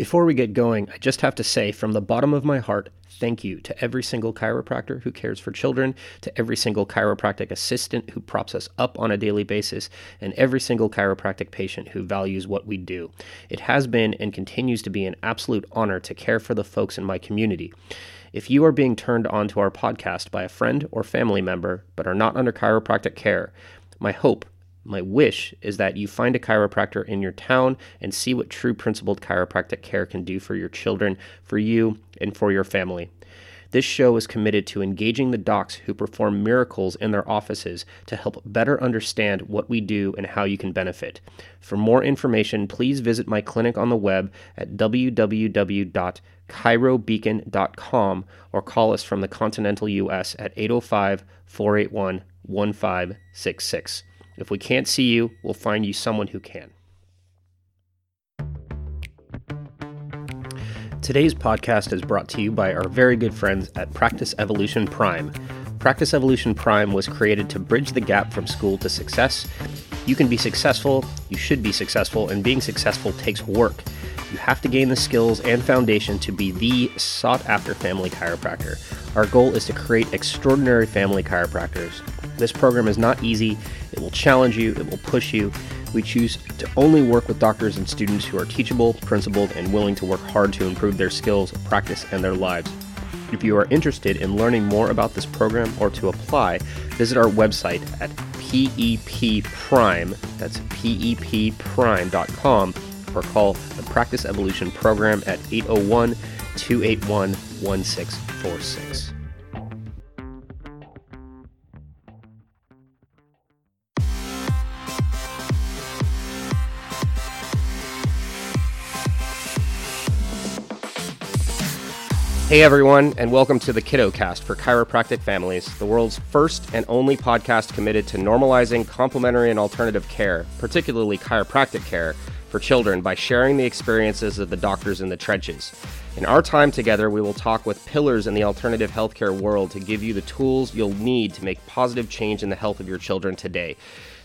Before we get going, I just have to say from the bottom of my heart, thank you to every single chiropractor who cares for children, to every single chiropractic assistant who props us up on a daily basis, and every single chiropractic patient who values what we do. It has been and continues to be an absolute honor to care for the folks in my community. If you are being turned on to our podcast by a friend or family member but are not under chiropractic care, my hope my wish is that you find a chiropractor in your town and see what true principled chiropractic care can do for your children, for you, and for your family. This show is committed to engaging the docs who perform miracles in their offices to help better understand what we do and how you can benefit. For more information, please visit my clinic on the web at www.chirobeacon.com or call us from the continental US at 805 481 1566. If we can't see you, we'll find you someone who can. Today's podcast is brought to you by our very good friends at Practice Evolution Prime. Practice Evolution Prime was created to bridge the gap from school to success. You can be successful, you should be successful, and being successful takes work. You have to gain the skills and foundation to be the sought after family chiropractor. Our goal is to create extraordinary family chiropractors. This program is not easy, it will challenge you, it will push you. We choose to only work with doctors and students who are teachable, principled, and willing to work hard to improve their skills, practice, and their lives. If you are interested in learning more about this program or to apply, visit our website at pepprime, that's pepprime.com, or call the Practice Evolution Program at 801 281 1646. Hey everyone, and welcome to the Kiddo Cast for chiropractic families, the world's first and only podcast committed to normalizing complementary and alternative care, particularly chiropractic care, for children by sharing the experiences of the doctors in the trenches. In our time together, we will talk with pillars in the alternative healthcare world to give you the tools you'll need to make positive change in the health of your children today.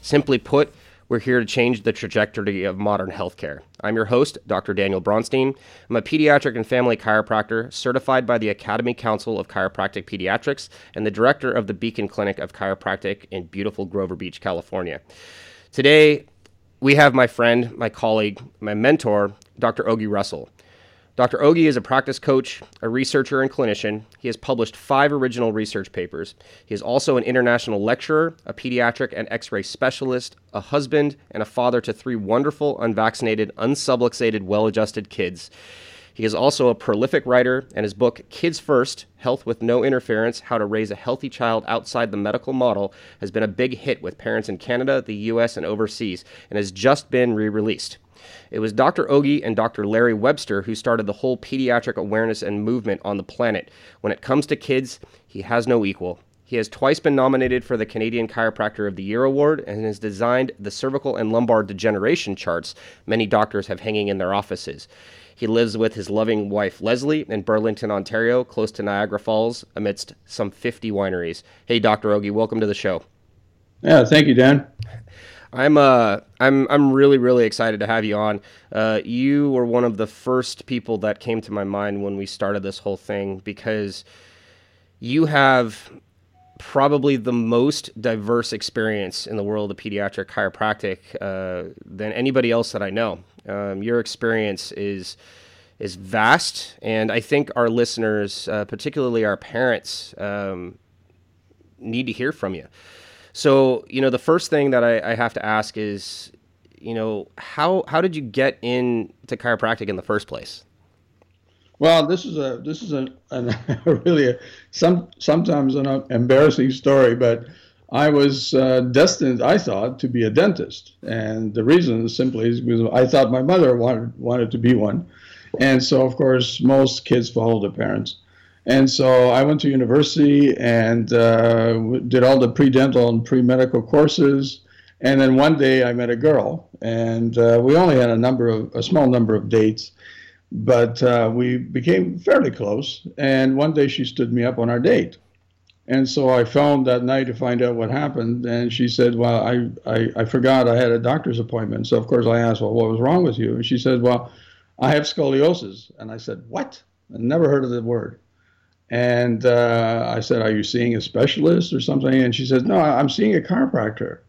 Simply put, we're here to change the trajectory of modern healthcare. I'm your host, Dr. Daniel Bronstein. I'm a pediatric and family chiropractor certified by the Academy Council of Chiropractic Pediatrics and the director of the Beacon Clinic of Chiropractic in beautiful Grover Beach, California. Today, we have my friend, my colleague, my mentor, Dr. Ogi Ressel. Dr. Ogi is a practice coach, a researcher, and clinician. He has published five original research papers. He is also an international lecturer, a pediatric and x ray specialist, a husband, and a father to three wonderful, unvaccinated, unsubluxated, well adjusted kids. He is also a prolific writer, and his book, Kids First Health with No Interference How to Raise a Healthy Child Outside the Medical Model, has been a big hit with parents in Canada, the US, and overseas, and has just been re released. It was Dr. Ogi and Dr. Larry Webster who started the whole pediatric awareness and movement on the planet. When it comes to kids, he has no equal. He has twice been nominated for the Canadian Chiropractor of the Year award and has designed the cervical and lumbar degeneration charts many doctors have hanging in their offices. He lives with his loving wife Leslie in Burlington, Ontario, close to Niagara Falls, amidst some 50 wineries. Hey, Dr. Ogi, welcome to the show. Yeah, thank you, Dan. I'm uh I'm I'm really really excited to have you on. Uh, you were one of the first people that came to my mind when we started this whole thing because you have probably the most diverse experience in the world of pediatric chiropractic uh, than anybody else that I know. Um, your experience is is vast, and I think our listeners, uh, particularly our parents, um, need to hear from you. So, you know, the first thing that I, I have to ask is, you know, how how did you get into chiropractic in the first place? Well, this is a this is a, a really a, some sometimes an embarrassing story, but I was uh, destined, I thought, to be a dentist, and the reason simply is because I thought my mother wanted wanted to be one, and so of course most kids follow their parents. And so I went to university and uh, did all the pre-dental and pre-medical courses. And then one day I met a girl, and uh, we only had a number of a small number of dates, but uh, we became fairly close. And one day she stood me up on our date, and so I phoned that night to find out what happened. And she said, "Well, I I, I forgot I had a doctor's appointment." So of course I asked, "Well, what was wrong with you?" And she said, "Well." I have scoliosis. And I said, What? I never heard of the word. And uh, I said, Are you seeing a specialist or something? And she says, No, I'm seeing a chiropractor.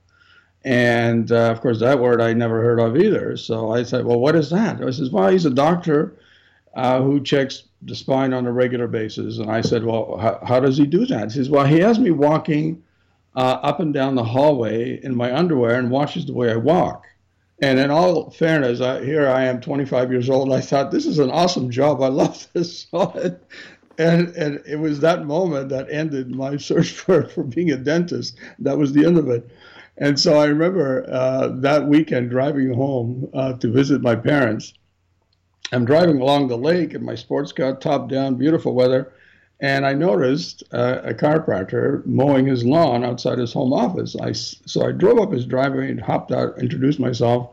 And uh, of course, that word I never heard of either. So I said, Well, what is that? I says, Well, he's a doctor uh, who checks the spine on a regular basis. And I said, Well, how, how does he do that? He says, Well, he has me walking uh, up and down the hallway in my underwear and watches the way I walk. And in all fairness, I, here I am, 25 years old. I thought this is an awesome job. I love this. and and it was that moment that ended my search for for being a dentist. That was the end of it. And so I remember uh, that weekend driving home uh, to visit my parents. I'm driving along the lake in my sports car, top down, beautiful weather, and I noticed uh, a chiropractor mowing his lawn outside his home office. I, so I drove up his driveway and hopped out, introduced myself,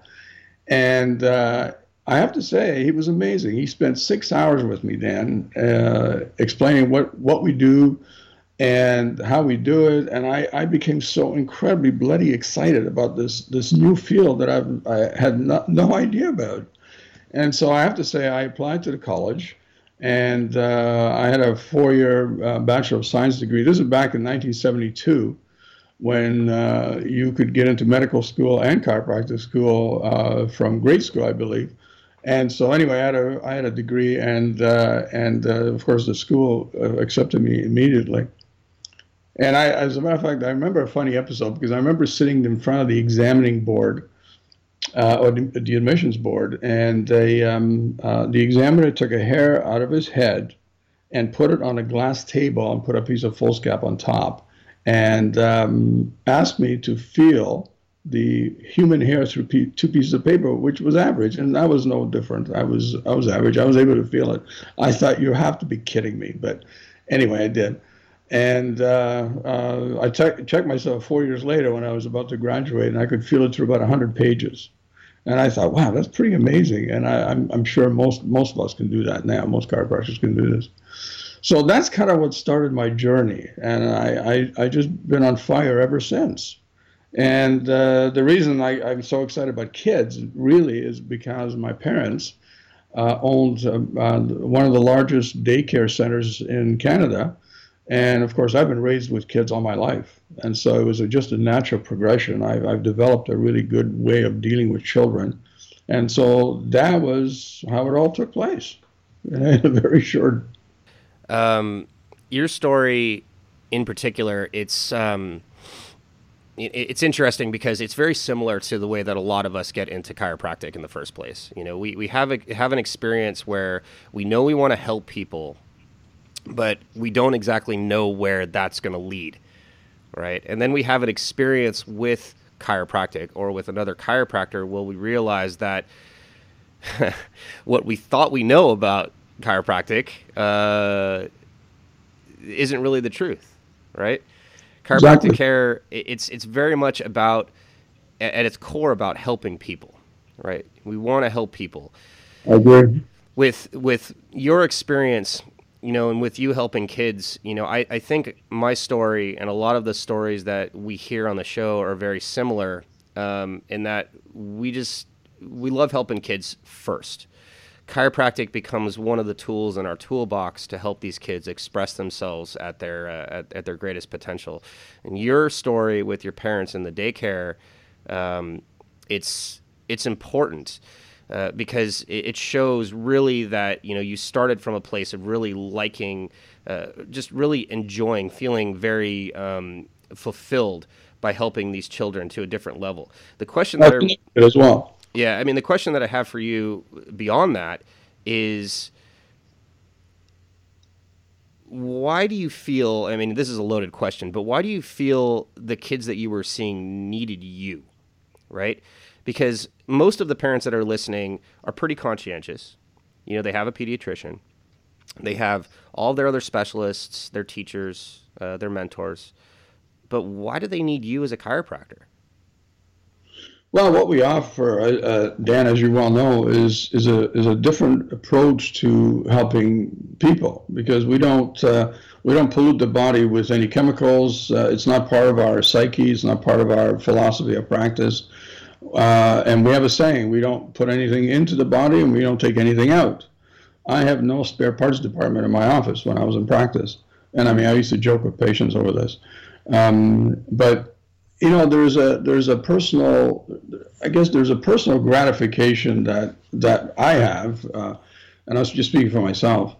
and uh, I have to say he was amazing. He spent six hours with me, Dan, uh, explaining what, what we do and how we do it. And I, I became so incredibly bloody excited about this this new field that I've, I had no, no idea about. And so I have to say I applied to the college and uh, I had a four-year uh, Bachelor of Science degree. This is back in 1972, when uh, you could get into medical school and chiropractic school uh, from grade school, I believe. And so, anyway, I had a I had a degree, and uh, and uh, of course the school accepted me immediately. And I, as a matter of fact, I remember a funny episode because I remember sitting in front of the examining board uh, or the, the, admissions board, and they, um, uh, the examiner took a hair out of his head and put it on a glass table and put a piece of foolscap on top, and um, asked me to feel the human hair through two pieces of paper, which was average, and I was no different. I was I was average. I was able to feel it. I thought you have to be kidding me, but anyway, I did. And uh, uh, I check, checked myself four years later when I was about to graduate, and I could feel it through about 100 pages. And I thought, wow, that's pretty amazing. And I, am I'm, I'm sure most most of us can do that now. Most chiropractors can do this. So that's kind of what started my journey, and I I, I just been on fire ever since. And uh, the reason I, I'm so excited about kids really is because my parents uh, owned uh, uh one of the largest daycare centers in Canada and of course, I've been raised with kids all my life. And so it was a, just a natural progression. I've, I've developed a really good way of dealing with children. And so that was how it all took place in a very short. Um, your story in particular, it's. Um, it's interesting because it's very similar to the way that a lot of us get into chiropractic in the first place. You know, we, we have a, have an experience where we know we want to help people, but we don't exactly know where that's going to lead, right? And then we have an experience with chiropractic or with another chiropractor where we realize that what we thought we know about chiropractic uh, isn't really the truth, right? Chiropractic exactly. care it's it's very much about at its core about helping people, right? We want to help people. I agree. With with your experience you know, and with you helping kids, you know, I, I think my story and a lot of the stories that we hear on the show are very similar um, in that we just, we love helping kids first. Chiropractic becomes one of the tools in our toolbox to help these kids express themselves at their uh, at, at, their greatest potential. And your story with your parents in the daycare, um, it's it's important uh, because it, shows really that you know you started from a place of really liking, uh, just really enjoying, feeling very um, fulfilled by helping these children to a different level. The question that I, as well. Yeah, I mean the question that I have for you beyond that is why do you feel i mean this is a loaded question but why do you feel the kids that you were seeing needed you right because most of the parents that are listening are pretty conscientious. You know, they have a pediatrician, they have all their other specialists, their teachers, uh, their mentors. But why do they need you as a chiropractor? Well, what we offer, uh, uh, Dan, as you well know, is is a is a different approach to helping people because we don't uh, we don't pollute the body with any chemicals. Uh, it's not part of our psyche. It's not part of our philosophy of practice uh, and we have a saying: we don't put anything into the body, and we don't take anything out. I have no spare parts department in my office when I was in practice, and I mean, I used to joke with patients over this. Um, but you know, there's a there's a personal, I guess there's a personal gratification that that I have, uh, and I was just speaking for myself.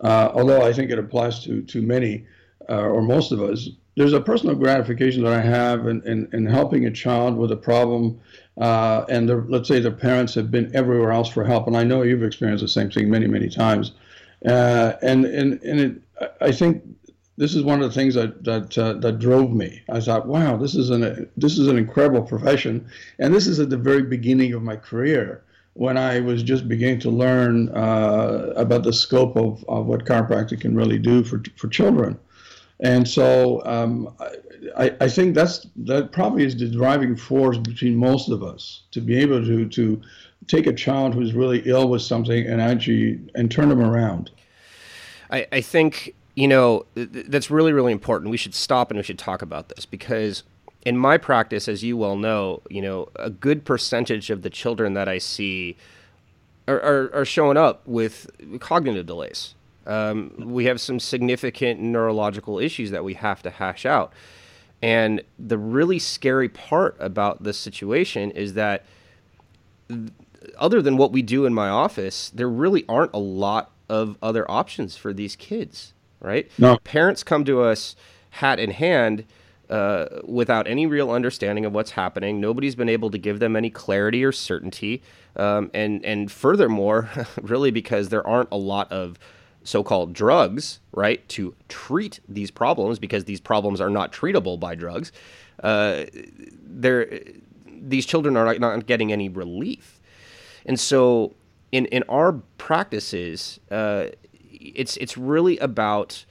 Uh, although I think it applies to to many uh, or most of us, there's a personal gratification that I have in, in, in helping a child with a problem, uh, and let's say the parents have been everywhere else for help, and I know you've experienced the same thing many, many times, uh, and and and it, I think this is one of the things that that uh, that drove me. I thought, wow, this is an this is an incredible profession, and this is at the very beginning of my career when I was just beginning to learn uh, about the scope of, of what chiropractic can really do for for children. And so um, I, I think that's that probably is the driving force between most of us to be able to to take a child who's really ill with something and actually and turn them around. I, I think you know th- that's really really important. We should stop and we should talk about this because in my practice, as you well know, you know a good percentage of the children that I see are, are, are showing up with cognitive delays um, we have some significant neurological issues that we have to hash out. And the really scary part about this situation is that, other than what we do in my office, there really aren't a lot of other options for these kids, right? No. Parents come to us hat in hand. Uh, without any real understanding of what's happening. Nobody's been able to give them any clarity or certainty. Um, and, and furthermore, really because there aren't a lot of so-called drugs, right, to treat these problems because these problems are not treatable by drugs. Uh, they're, these children are not getting any relief, and so in in our practices, uh, it's it's really about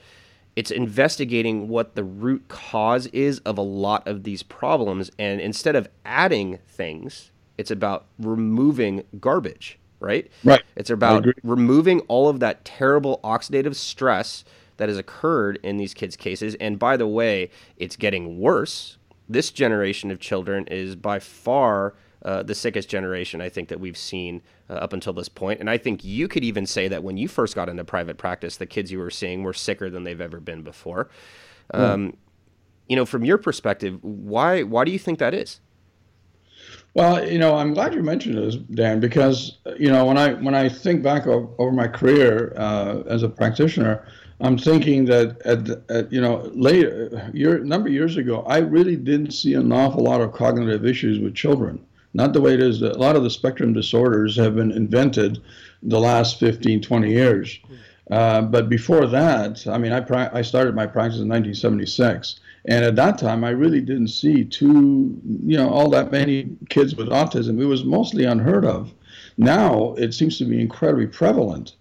it's investigating what the root cause is of a lot of these problems, and instead of adding things, it's about removing garbage right? Right. It's about removing all of that terrible oxidative stress that has occurred in these kids' cases. And by the way, it's getting worse. This generation of children is by far uh, the sickest generation I think that we've seen uh, up until this point. And I think you could even say that when you first got into private practice, the kids you were seeing were sicker than they've ever been before. Mm. Um, you know, from your perspective, why why do you think that is? Well, you know, I'm glad you mentioned this, Dan, because you know when I when I think back over, over my career uh, as a practitioner, I'm thinking that at, at you know later year number of years ago, I really didn't see an awful lot of cognitive issues with children. Not the way it is. A lot of the spectrum disorders have been invented the last 15, 20 years. Uh, but before that, I mean, I, pra- I started my practice in 1976. And at that time, I really didn't see too, you know, all that many kids with autism. It was mostly unheard of. Now it seems to be incredibly prevalent.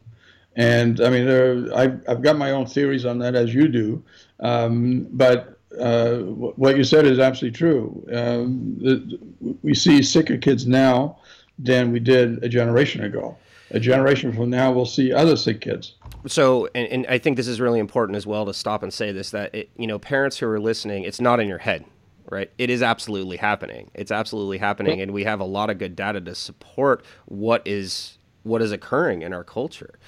And I mean, there, I've, I've got my own theories on that, as you do. Um, but uh, what you said is absolutely true. Um, the, we see sicker kids now than we did a generation ago. A generation from now, we'll see other sick kids so and, and, i think this is really important as well to stop and say this that it, you know parents who are listening it's not in your head right it is absolutely happening it's absolutely happening and we have a lot of good data to support what is what is occurring in our culture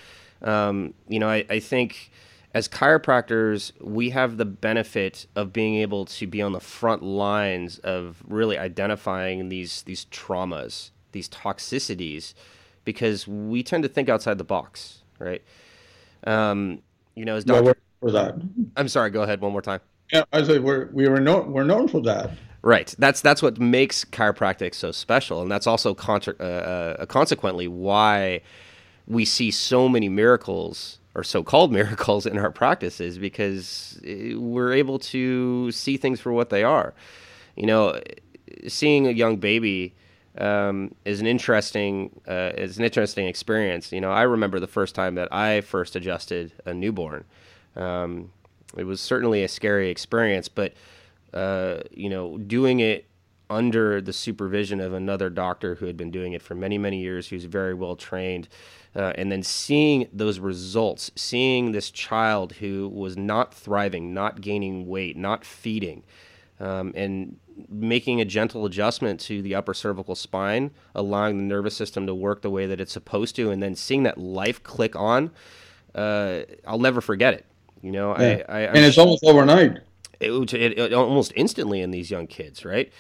um, you know I, I think as chiropractors we have the benefit of being able to be on the front lines of really identifying these these traumas these toxicities because we tend to think outside the box right um, you know, as Dr. for that. I'm sorry. Go ahead one more time. Yeah, I say we're we were known we're known for that. Right. That's that's what makes chiropractic so special, and that's also contra- uh, uh, consequently why we see so many miracles or so-called miracles in our practices because uh, we're able to see things for what they are. You know, seeing a young baby um, is an interesting uh, is an interesting experience. You know, I remember the first time that I first adjusted a newborn. Um, it was certainly a scary experience, but uh, you know, doing it under the supervision of another doctor who had been doing it for many many years, who's very well trained. Uh, and then seeing those results, seeing this child who was not thriving, not gaining weight, not feeding, um, and making a gentle adjustment to the upper cervical spine, allowing the nervous system to work the way that it's supposed to, and then seeing that life click on, uh, I'll never forget it. You know, yeah. I, I and it's almost overnight. It, it, it, almost instantly in these young kids, right?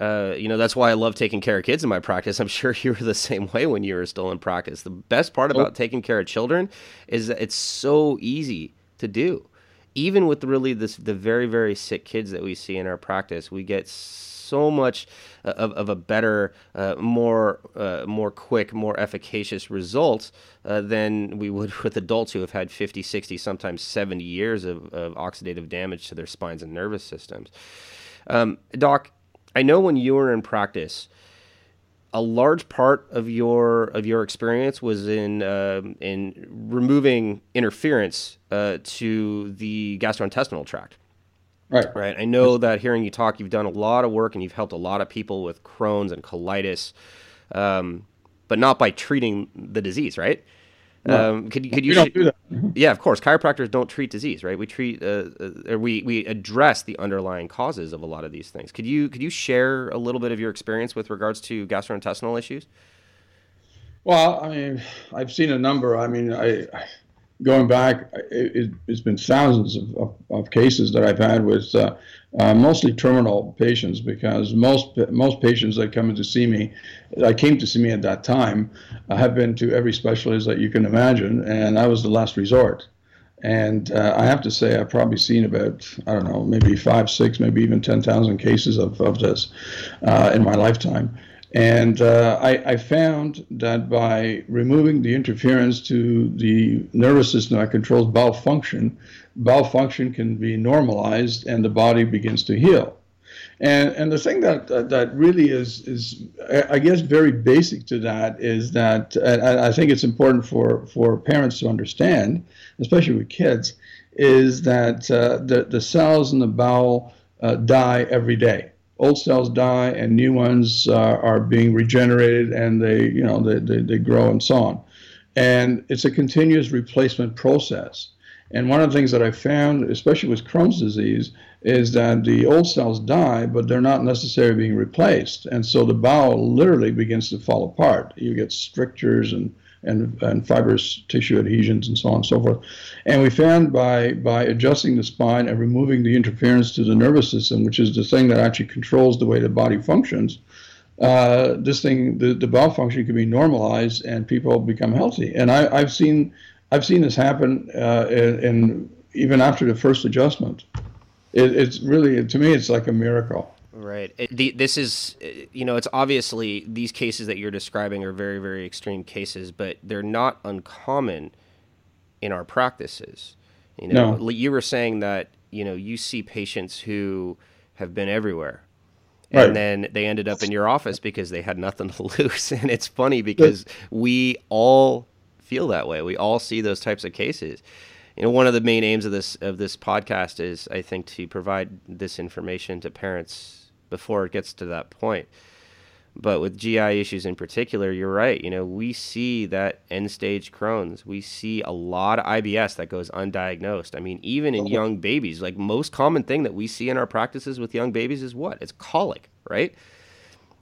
Uh, you know, that's why I love taking care of kids in my practice. I'm sure you were the same way when you were still in practice. The best part about oh. taking care of children is that it's so easy to do. Even with really this, the very, very sick kids that we see in our practice, we get so much uh, of, of a better, uh, more, uh, more quick, more efficacious result uh, than we would with adults who have had 50, 60, sometimes 70 years of, of oxidative damage to their spines and nervous systems. Um, Doc, I know when you were in practice, a large part of your of your experience was in uh, in removing interference uh, to the gastrointestinal tract. Right. Right. I know that hearing you talk, you've done a lot of work and you've helped a lot of people with Crohn's and colitis, um, but not by treating the disease, right? Um, could, could you? don't do that. Yeah, of course. Chiropractors don't treat disease, right? We treat, uh, uh, we we address the underlying causes of a lot of these things. Could you could you share a little bit of your experience with regards to gastrointestinal issues? Well, I mean, I've seen a number. I mean, I going back, it, has been thousands of, of, of, cases that I've had with uh, uh, mostly terminal patients because most most patients that come in to see me, I came to see me at that time, I have been to every specialist that you can imagine, and I was the last resort. And uh, I have to say, I've probably seen about, I don't know, maybe five, six, maybe even 10,000 cases of, of this uh, in my lifetime. And uh, I, I, found that by removing the interference to the nervous system that controls bowel function, bowel function can be normalized and the body begins to heal. And, and the thing that, that, that really is, is, I guess, very basic to that is that I think it's important for, for parents to understand, especially with kids, is that uh, the, the cells in the bowel uh, die every day old cells die and new ones uh, are being regenerated and they you know they, they, they grow and so on. And it's a continuous replacement process. And one of the things that i found especially with crohn's disease is that the old cells die but they're not necessarily being replaced. And so the bowel literally begins to fall apart. You get strictures and and, and fibrous tissue adhesions and so on and so forth. And we found by, by adjusting the spine and removing the interference to the nervous system, which is the thing that actually controls the way the body functions, uh, this thing, the, the bowel function can be normalized and people become healthy. And I, I've seen I've seen this happen uh, in, in, even after the first adjustment. It, it's really, to me, it's like a miracle. Right. It, the, this is, uh, you know, it's obviously these cases that you're describing are very, very extreme cases, but they're not uncommon in our practices. You know, no. you were saying that, you know, you see patients who have been everywhere. And right. then they ended up in your office because they had nothing to lose. And it's funny because we all feel that way. We all see those types of cases you know one of the main aims of this of this podcast is I think to provide this information to parents before it gets to that point. But with GI issues in particular, you're right. You know, we see that end stage Crohn's. We see a lot of IBS that goes undiagnosed. I mean, even in oh. young babies, like most common thing that we see in our practices with young babies is what? It's colic, right?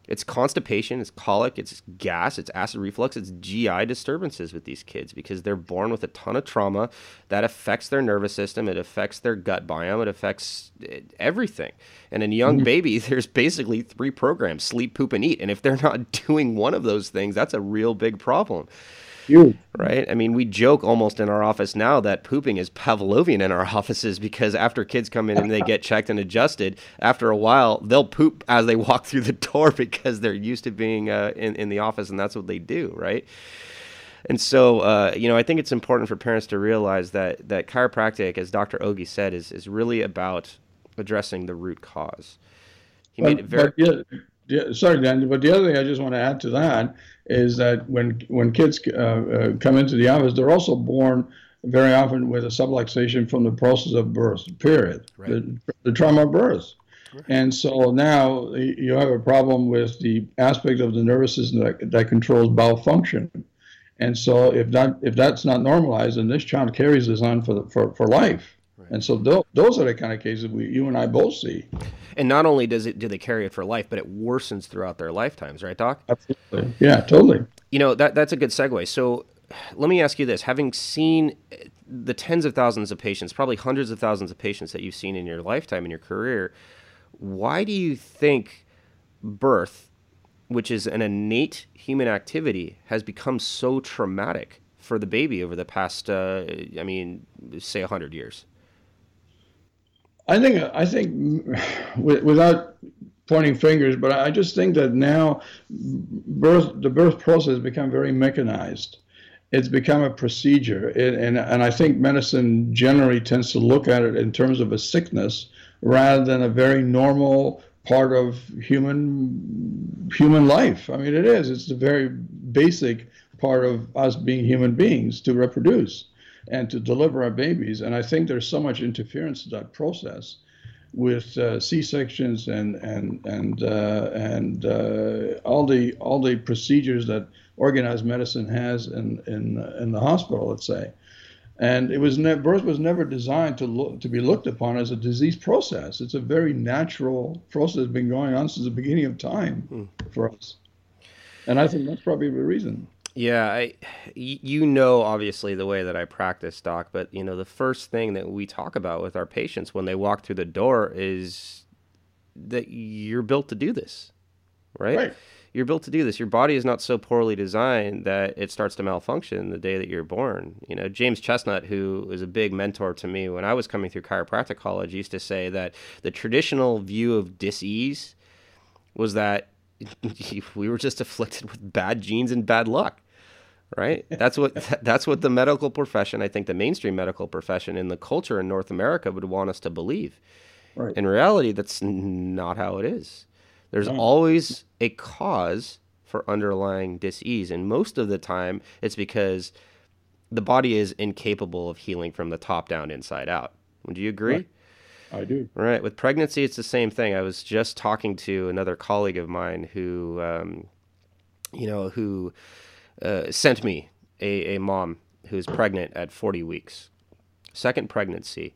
It's constipation, it's colic, it's gas, it's acid reflux, it's GI disturbances with these kids because they're born with a ton of trauma that affects their nervous system, it affects their gut biome, it affects eh, everything. And in a young mm-hmm. baby, there's basically three programs sleep, poop, and eat. And if they're not doing one of those things, that's a real big problem. Huge. Right? I mean, we joke almost in our office now that pooping is Pavlovian in our offices because after kids come in and they get checked and adjusted, after a while, they'll poop as they walk through the door because they're used to being uh, in, in the office and that's what they do, right? And so, uh, you know, I think it's important for parents to realize that that chiropractic, as Dr. Ogi said, is is really about addressing the root cause. He but, made it very. Yeah, yeah, sorry, Dan, but the other thing I just want to add to that is that when when kids uh, uh, come into the office, they're also born very often with a subluxation from the process of birth. Period. Right. The, the, trauma of birth. Right. And so now you have a problem with the aspect of the nervous system that, that controls bowel function. And so if that if that's not normalized, then this child carries this on for the, for, for life. Right. And so th- those are the kind of cases we, you and I both see. And not only does it do they carry it for life, but it worsens throughout their lifetimes, right, Doc? Absolutely. Yeah, totally. You know that that's a good segue. So, let me ask you this: having seen the tens of thousands of patients, probably hundreds of thousands of patients that you've seen in your lifetime in your career, why do you think birth, which is an innate human activity, has become so traumatic for the baby over the past, uh, I mean, say, hundred years? I think I think without pointing fingers, but I just think that now birth the birth process has become very mechanized. It's become a procedure, it, and and I think medicine generally tends to look at it in terms of a sickness rather than a very normal part of human human life. I mean, it is. It's a very basic part of us being human beings to reproduce and to deliver our babies. And I think there's so much interference in that process with uh, C-sections and and and uh, and uh, all the all the procedures that organized medicine has in in in the hospital, let's say. And it was ne- birth was never designed to look to be looked upon as a disease process. It's a very natural process that's been going on since the beginning of time mm. for us. And I think that's probably the reason. Yeah, I, you know, obviously the way that I practice, doc. But you know, the first thing that we talk about with our patients when they walk through the door is that you're built to do this, right? right? You're built to do this. Your body is not so poorly designed that it starts to malfunction the day that you're born. You know, James Chestnut, who is a big mentor to me when I was coming through chiropractic college, used to say that the traditional view of disease was that we were just afflicted with bad genes and bad luck right that's what that's what the medical profession i think the mainstream medical profession in the culture in north america would want us to believe right. in reality that's not how it is there's no. always a cause for underlying disease and most of the time it's because the body is incapable of healing from the top down inside out would you agree right. I do. Right. With pregnancy, it's the same thing. I was just talking to another colleague of mine who, um, you know, who uh, sent me a, a mom who's pregnant at 40 weeks, second pregnancy.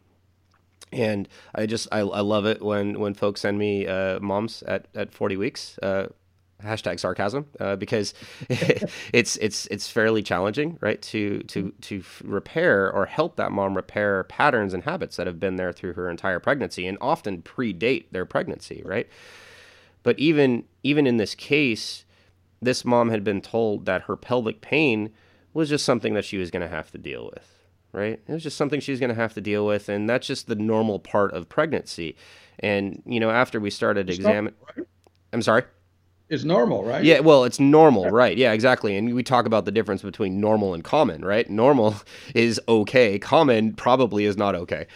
And I just I, I love it when, when folks send me uh, moms at, at 40 weeks. Uh, hashtag sarcasm uh, because it's it's it's fairly challenging right to to to repair or help that mom repair patterns and habits that have been there through her entire pregnancy and often predate their pregnancy right but even even in this case this mom had been told that her pelvic pain was just something that she was going to have to deal with, right? It was just something she's going to have to deal with, and that's just the normal part of pregnancy. And you know, after we started examining, right? I'm sorry. It's normal, right? Yeah, well, it's normal, right? Yeah, exactly. And we talk about the difference between normal and common, right? Normal is okay. Common probably is not okay.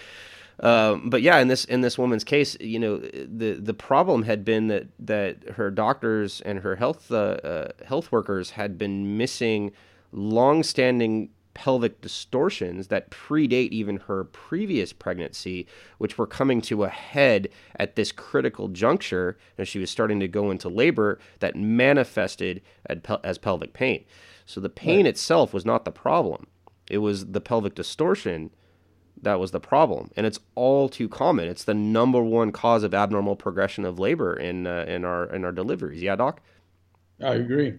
Um, but yeah, in this in this woman's case, you know, the the problem had been that that her doctors and her health uh, uh, health workers had been missing long-standing pelvic distortions that predate even her previous pregnancy, which were coming to a head at this critical juncture as she was starting to go into labor that manifested as pelvic pain. So the pain right. itself was not the problem. It was the pelvic distortion that was the problem, and it's all too common. It's the number one cause of abnormal progression of labor in uh, in our in our deliveries. Yeah, doc. I agree.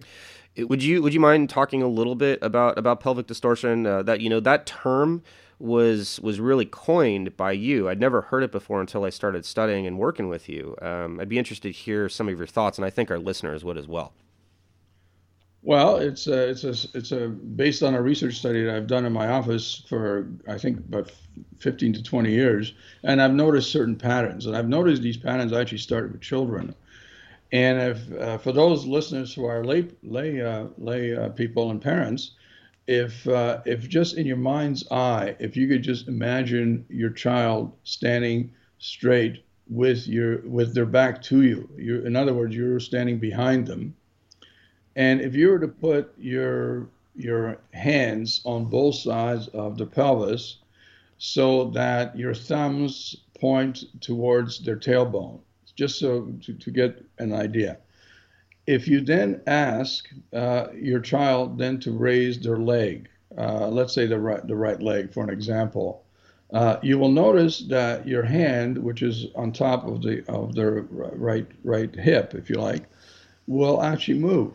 Would you would you mind talking a little bit about about pelvic distortion? Uh, that you know that term was was really coined by you. I'd never heard it before until I started studying and working with you. Um, I'd be interested to hear some of your thoughts, and I think our listeners would as well. Well, it's a, it's a, it's a based on a research study that I've done in my office for I think about 15 to 20 years, and I've noticed certain patterns, and I've noticed these patterns actually started with children. And if uh, for those listeners who are lay lay uh, lay uh, people and parents, if uh, if just in your mind's eye, if you could just imagine your child standing straight with your with their back to you, you in other words, you're standing behind them and if you were to put your your hands on both sides of the pelvis so that your thumbs point towards their tailbone, just so to, to get an idea. If you then ask uh, your child then to raise their leg, uh, let's say the right the right leg for an example, uh, you will notice that your hand, which is on top of the of the right right hip, if you like, will actually move.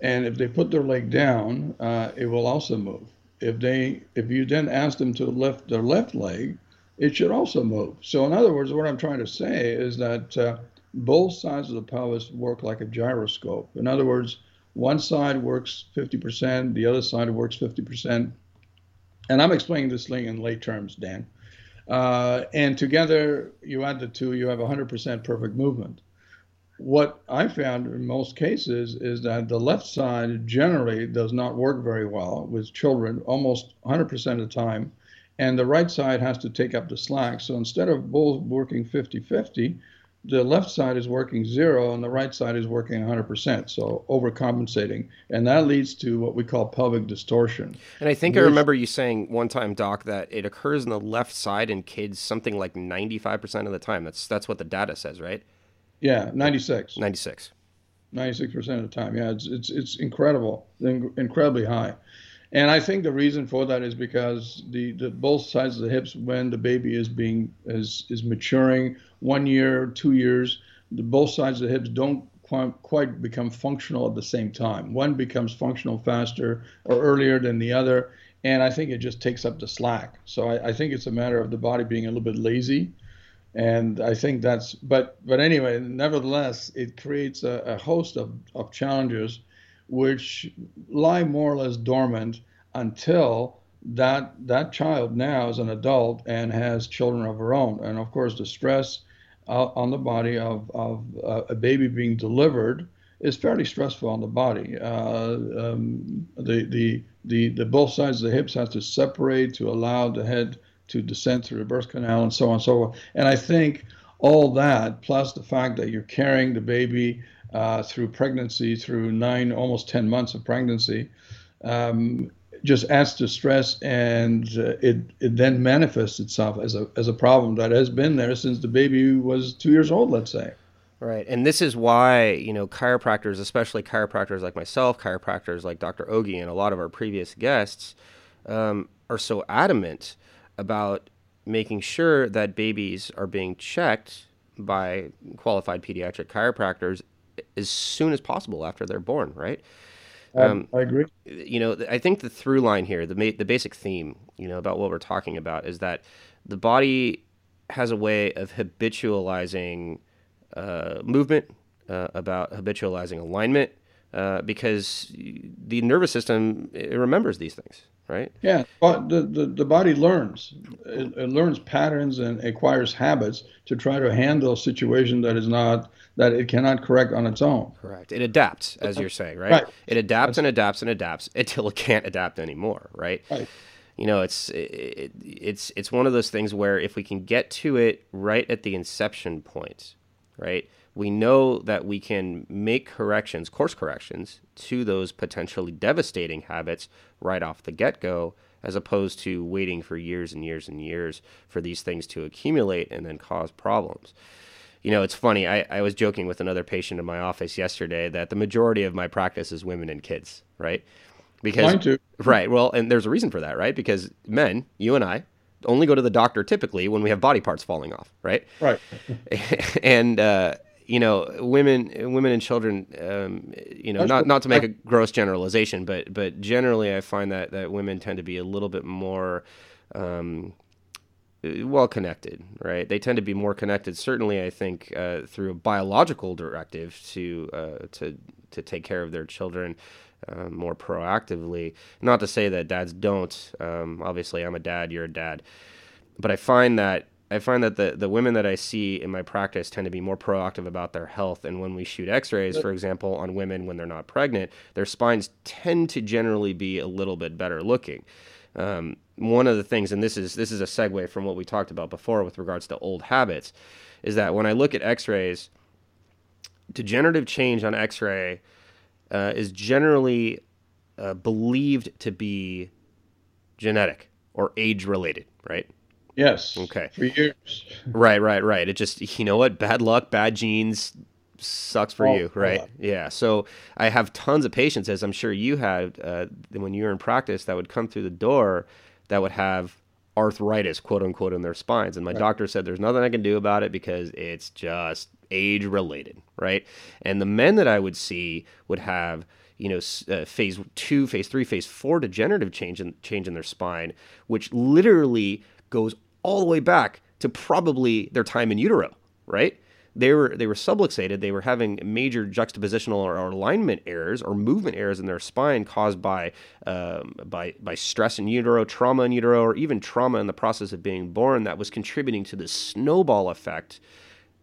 And if they put their leg down, uh, it will also move. If they if you then ask them to lift their left leg, it should also move. So in other words, what I'm trying to say is that uh, both sides of the pelvis work like a gyroscope. In other words, one side works 50%, the other side works 50%. And I'm explaining this thing in lay terms, Dan. Uh, and together, you add the two, you have 100% perfect movement. What I found in most cases is that the left side generally does not work very well with children almost 100% of the time, and the right side has to take up the slack. So instead of both working 50 50, the left side is working zero and the right side is working 100%, so overcompensating. And that leads to what we call pelvic distortion. And I think Which, I remember you saying one time, Doc, that it occurs in the left side in kids something like 95% of the time. That's that's what the data says, right? Yeah, 96. 96. 96% of the time. Yeah, it's it's it's incredible, incredibly high. And I think the reason for that is because the, the both sides of the hips, when the baby is being is is maturing, one year, two years, the both sides of the hips don't quite, quite become functional at the same time. One becomes functional faster or earlier than the other, and I think it just takes up the slack. So I, I think it's a matter of the body being a little bit lazy, and I think that's. But but anyway, nevertheless, it creates a, a host of, of challenges which lie more or less dormant until that that child now is an adult and has children of her own. And of course, the stress uh, on the body of, of uh, a baby being delivered is fairly stressful on the body. Uh, um, the, the, the, the both sides of the hips have to separate to allow the head to descend through the birth canal and so on and so on. And I think all that, plus the fact that you're carrying the baby uh, through pregnancy, through nine, almost 10 months of pregnancy, um, just adds to stress and uh, it, it then manifests itself as a, as a problem that has been there since the baby was two years old, let's say. Right. And this is why, you know, chiropractors, especially chiropractors like myself, chiropractors like Dr. Ogi and a lot of our previous guests, um, are so adamant about making sure that babies are being checked by qualified pediatric chiropractors as soon as possible after they're born, right? Um, I agree. You know, I think the through line here, the the basic theme, you know, about what we're talking about is that the body has a way of habitualizing uh, movement, uh, about habitualizing alignment, uh, because the nervous system remembers these things, right? Yeah, but the, the, the body learns. It, it, learns patterns and acquires habits to try to handle a situation that is not that it cannot correct on its own. Correct. It adapts, as you're saying, right? right. It adapts That's and adapts and adapts until it can't adapt anymore, right? Right. You know, it's it, it's it's one of those things where if we can get to it right at the inception point, right? We know that we can make corrections, course corrections, to those potentially devastating habits right off the get go, as opposed to waiting for years and years and years for these things to accumulate and then cause problems. You know, it's funny. I, I was joking with another patient in my office yesterday that the majority of my practice is women and kids, right? Because, right. Well, and there's a reason for that, right? Because men, you and I, only go to the doctor typically when we have body parts falling off, right? Right. and uh, you know, women, women and children, um, you know, not not to make a gross generalization, but but generally, I find that that women tend to be a little bit more. Um, well connected, right? They tend to be more connected. Certainly, I think uh, through a biological directive to uh, to to take care of their children uh, more proactively. Not to say that dads don't. Um, obviously, I'm a dad. You're a dad, but I find that I find that the, the women that I see in my practice tend to be more proactive about their health. And when we shoot x rays, for example, on women when they're not pregnant, their spines tend to generally be a little bit better looking. Um, one of the things, and this is this is a segue from what we talked about before with regards to old habits, is that when I look at x rays, degenerative change on x ray uh, is generally uh, believed to be genetic or age related, right? Yes. Okay. For years. Right, right, right. It just you know what? Bad luck, bad genes sucks for oh, you, right? Yeah. So I have tons of patients, as I'm sure you had uh, when you were in practice, that would come through the door that would have arthritis, quote unquote, in their spines. And my right. doctor said there's nothing I can do about it because it's just age related, right? And the men that I would see would have you know uh, phase two, phase three, phase four degenerative change in change in their spine, which literally goes all the way back to probably their time in utero, right? They were they were subluxated. They were having major juxtapositional or, or alignment errors or movement errors in their spine caused by um, by by stress in utero, trauma in utero, or even trauma in the process of being born that was contributing to this snowball effect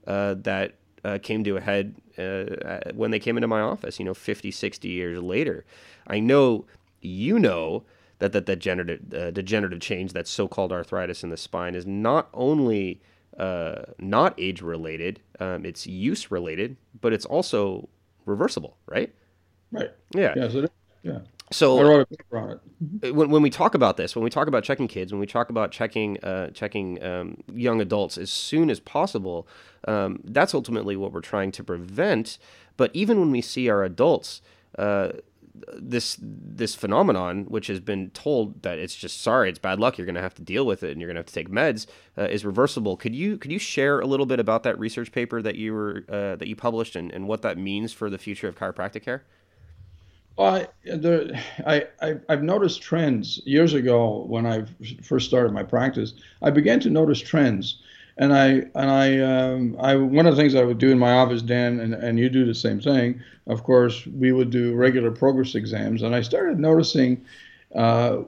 uh, that uh, came to a head uh, when they came into my office, you know, 50, 60 years later. I know you know that that degenerative, uh, degenerative change, that so called arthritis in the spine, is not only uh, not age related, um, it's use related, but it's also reversible, right? Right. Yeah. Yes, it is. Yeah. So I wrote a paper on it. Mm-hmm. When, when we talk about this, when we talk about checking kids, when we talk about checking uh, checking um, young adults as soon as possible, um, that's ultimately what we're trying to prevent. But even when we see our adults, uh, this this phenomenon, which has been told that it's just sorry, it's bad luck, you're going to have to deal with it, and you're going to have to take meds, uh, is reversible. Could you could you share a little bit about that research paper that you were uh, that you published and, and what that means for the future of chiropractic care? Well, I, there, I, I, have noticed trends years ago when I first started my practice. I began to notice trends, and I and I, um, I one of the things I would do in my office, Dan, and, and you do the same thing. Of course, we would do regular progress exams, and I started noticing uh,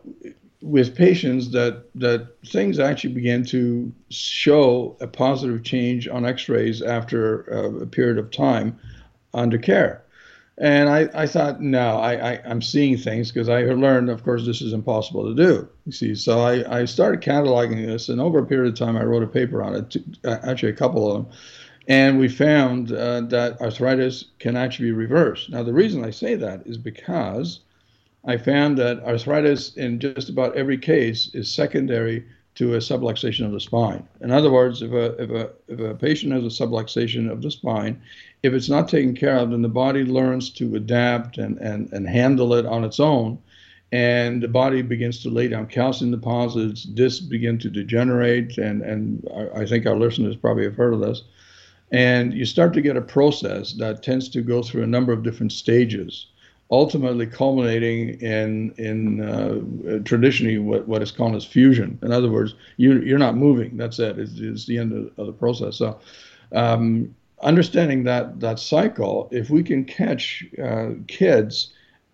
with patients that that things actually began to show a positive change on X-rays after uh, a period of time under care. And I, I thought, no, I, I, am seeing things because I learned, of course, this is impossible to do. You see, so I, I started cataloging this, and over a period of time, I wrote a paper on it, uh, actually, a couple of them. And we found uh, that arthritis can actually be reversed. Now, the reason I say that is because I found that arthritis in just about every case is secondary to a subluxation of the spine. In other words, if a, if a, if a patient has a subluxation of the spine, if it's not taken care of, then the body learns to adapt and, and, and handle it on its own. And the body begins to lay down calcium deposits, discs begin to degenerate, and, and I, think our listeners probably have heard of this. And you start to get a process that tends to go through a number of different stages ultimately culminating in in uh, traditionally what, what is called as fusion. In other words, you you're not moving. That's it. It's, it's the end of, of, the process. So, um, understanding that that cycle, if we can catch uh, kids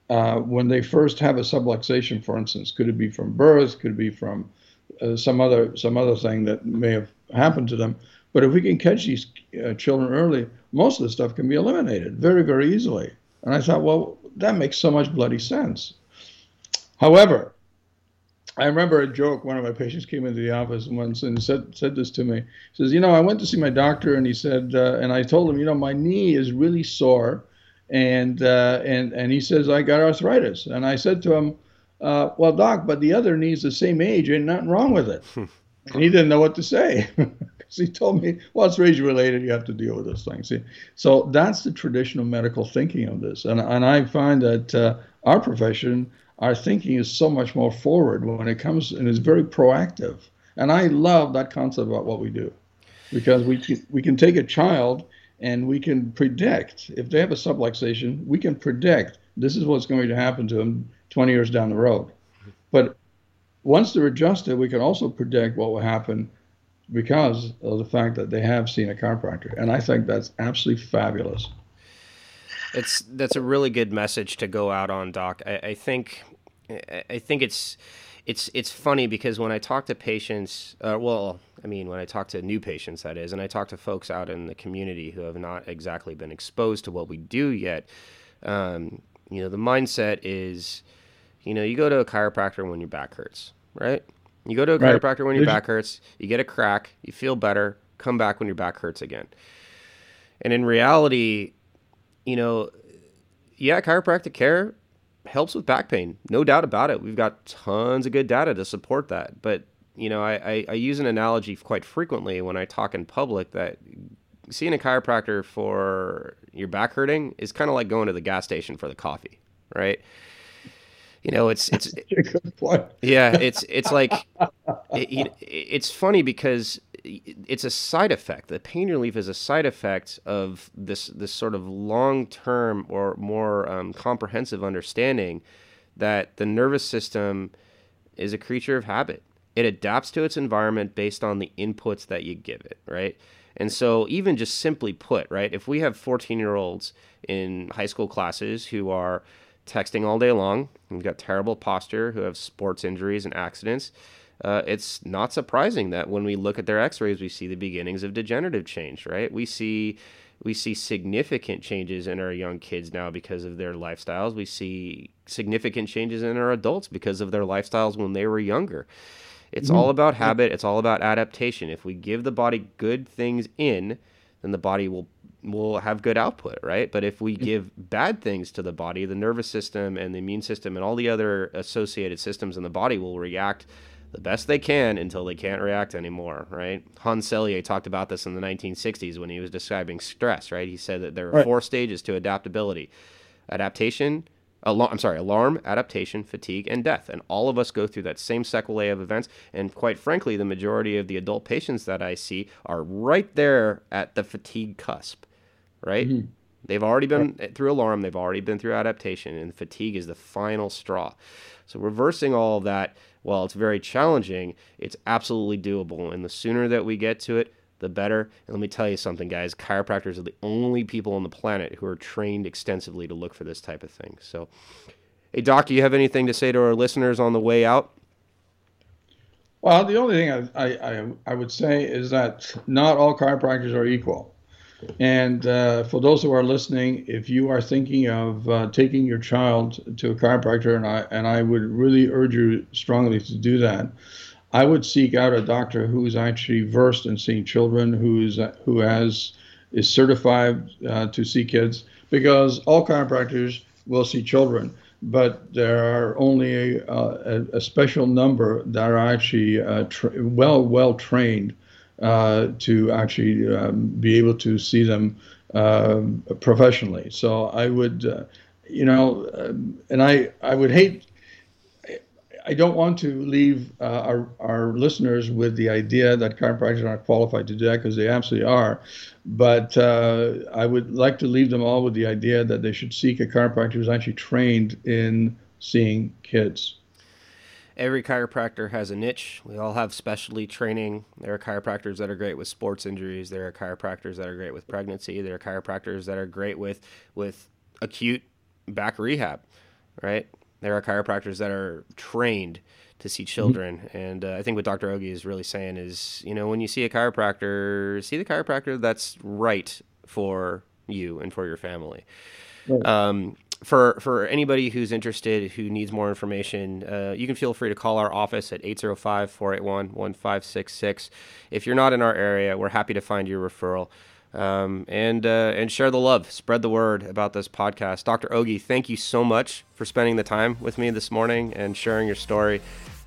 uh, when they first have a subluxation, for instance, could it be from birth? Could it be from uh, some other some other thing that may have happened to them? But if we can catch these uh, children early, most of the stuff can be eliminated very very easily. And I thought, well, that makes so much bloody sense. However, I remember a joke. One of my patients came into the office once and said said this to me. He says, "You know, I went to see my doctor, and he said, uh, and I told him, you know, my knee is really sore, and uh, and and he says I got arthritis, and I said to him, uh, well, doc, but the other knee's the same age, ain't nothing wrong with it. and he didn't know what to say. because he told me, well, it's age related. You have to deal with this thing. See, so that's the traditional medical thinking of this, and and I find that uh, our profession, our thinking is so much more forward when it comes and is very proactive. And I love that concept about what we do, because we we can take a child and we can predict if they have a subluxation, we can predict this is what's going to happen to them 20 years down the road. But once they're adjusted, we can also predict what will happen because of the fact that they have seen a chiropractor. And I think that's absolutely fabulous. It's that's a really good message to go out on, Doc. I, I think I think it's it's it's funny because when I talk to patients, uh, well, I mean when I talk to new patients, that is, and I talk to folks out in the community who have not exactly been exposed to what we do yet. Um, you know, the mindset is, you know, you go to a chiropractor when your back hurts, right? You go to a right. chiropractor when your back hurts, you get a crack, you feel better, come back when your back hurts again. And in reality, you know, yeah, chiropractic care helps with back pain, no doubt about it. We've got tons of good data to support that. But, you know, I, I, I use an analogy quite frequently when I talk in public that seeing a chiropractor for your back hurting is kind of like going to the gas station for the coffee, right? you know, it's it's yeah, it's it's like it, it's funny because it's a side effect. The pain relief is a side effect of this this sort of long term or more um, comprehensive understanding that the nervous system is a creature of habit. It adapts to its environment based on the inputs that you give it, right? And so, even just simply put, right, if we have 14 year olds in high school classes who are texting all day long, who've got terrible posture, who have sports injuries and accidents, uh, it's not surprising that when we look at their x-rays we see the beginnings of degenerative change right? We see we see significant changes in our young kids now because of their lifestyles. We see significant changes in our adults because of their lifestyles when they were younger. It's mm-hmm. all about habit. It's all about adaptation. If we give the body good things in then the body will will have good output, right? But if we give bad things to the body, the nervous system and the immune system and all the other associated systems in the body will react the best they can until they can't react anymore, right? Hans Selye talked about this in the 1960s when he was describing stress, right? He said that there are right. four stages to adaptability adaptation, alarm, I'm sorry, alarm, adaptation, fatigue, and death. And all of us go through that same sequelae of events. And quite frankly, the majority of the adult patients that I see are right there at the fatigue cusp, right? Mm-hmm. They've already been right. through alarm, they've already been through adaptation, and fatigue is the final straw. So, reversing all of that while it's very challenging, it's absolutely doable. And the sooner that we get to it, the better. And let me tell you something, guys chiropractors are the only people on the planet who are trained extensively to look for this type of thing. So, hey, Doc, do you have anything to say to our listeners on the way out? Well, the only thing I, I, I would say is that not all chiropractors are equal. And uh, for those who are listening, if you are thinking of uh, taking your child to a chiropractor, and I and I would really urge you strongly to do that, I would seek out a doctor who is actually versed in seeing children, who is who has is certified uh, to see kids, because all chiropractors will see children, but there are only a, a, a special number that are actually uh, tra- well well trained uh, to actually um, be able to see them uh, professionally. So I would, uh, you know, um, and I I would hate. I don't want to leave uh, our, our listeners with the idea that chiropractors aren't qualified to do that because they absolutely are. But uh, I would like to leave them all with the idea that they should seek a chiropractor who's actually trained in seeing kids every chiropractor has a niche. We all have specialty training. There are chiropractors that are great with sports injuries. There are chiropractors that are great with pregnancy. There are chiropractors that are great with with acute back rehab, right? There are chiropractors that are trained to see mm-hmm. children. Mm-hmm. And uh, I think what Dr. Ogi is really saying is, you know, when you see a chiropractor, see the chiropractor that's right for you and for your family. Right. Um, for for anybody who's interested who needs more information uh, you can feel free to call our office at 805-481-1566 if you're not in our area we're happy to find your referral. Um, and uh, and share the love. Spread the word about this podcast. Dr ogi thank you so much for spending the time with me this morning and sharing your story.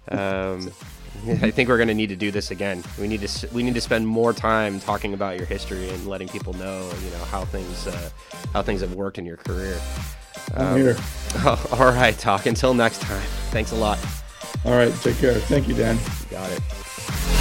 Um, I think we're going to need to do this again. We need to we need to spend more time talking about your history and letting people know, you know, how things uh, how things have worked in your career. I'm um, here. all right, talk. Until next time. Thanks a lot. All right. Take care. Thank you, Dan. got it.